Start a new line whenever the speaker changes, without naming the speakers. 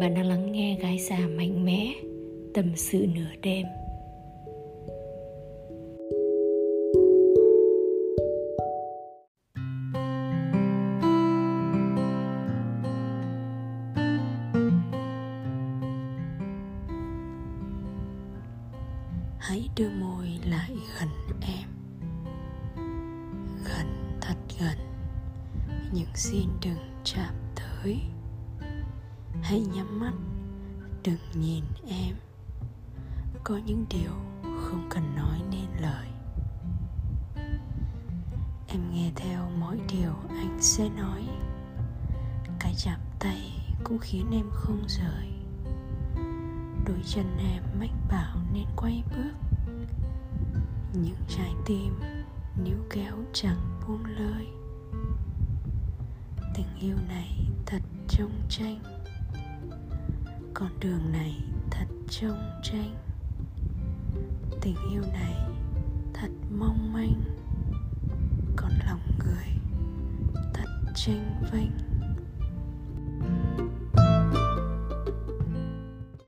Bạn đang lắng nghe gái già mạnh mẽ, Tâm sự nửa đêm. Hãy đưa môi lại gần em. Gần thật gần. Nhưng xin đừng chạm tới hãy nhắm mắt, đừng nhìn em. Có những điều không cần nói nên lời. Em nghe theo mỗi điều anh sẽ nói. Cái chạm tay cũng khiến em không rời. Đôi chân em mách bảo nên quay bước. Những trái tim níu kéo chẳng buông lơi. Tình yêu này thật trông tranh con đường này thật trông tranh. Tình yêu này thật mong manh. Còn lòng người thật tranh vênh.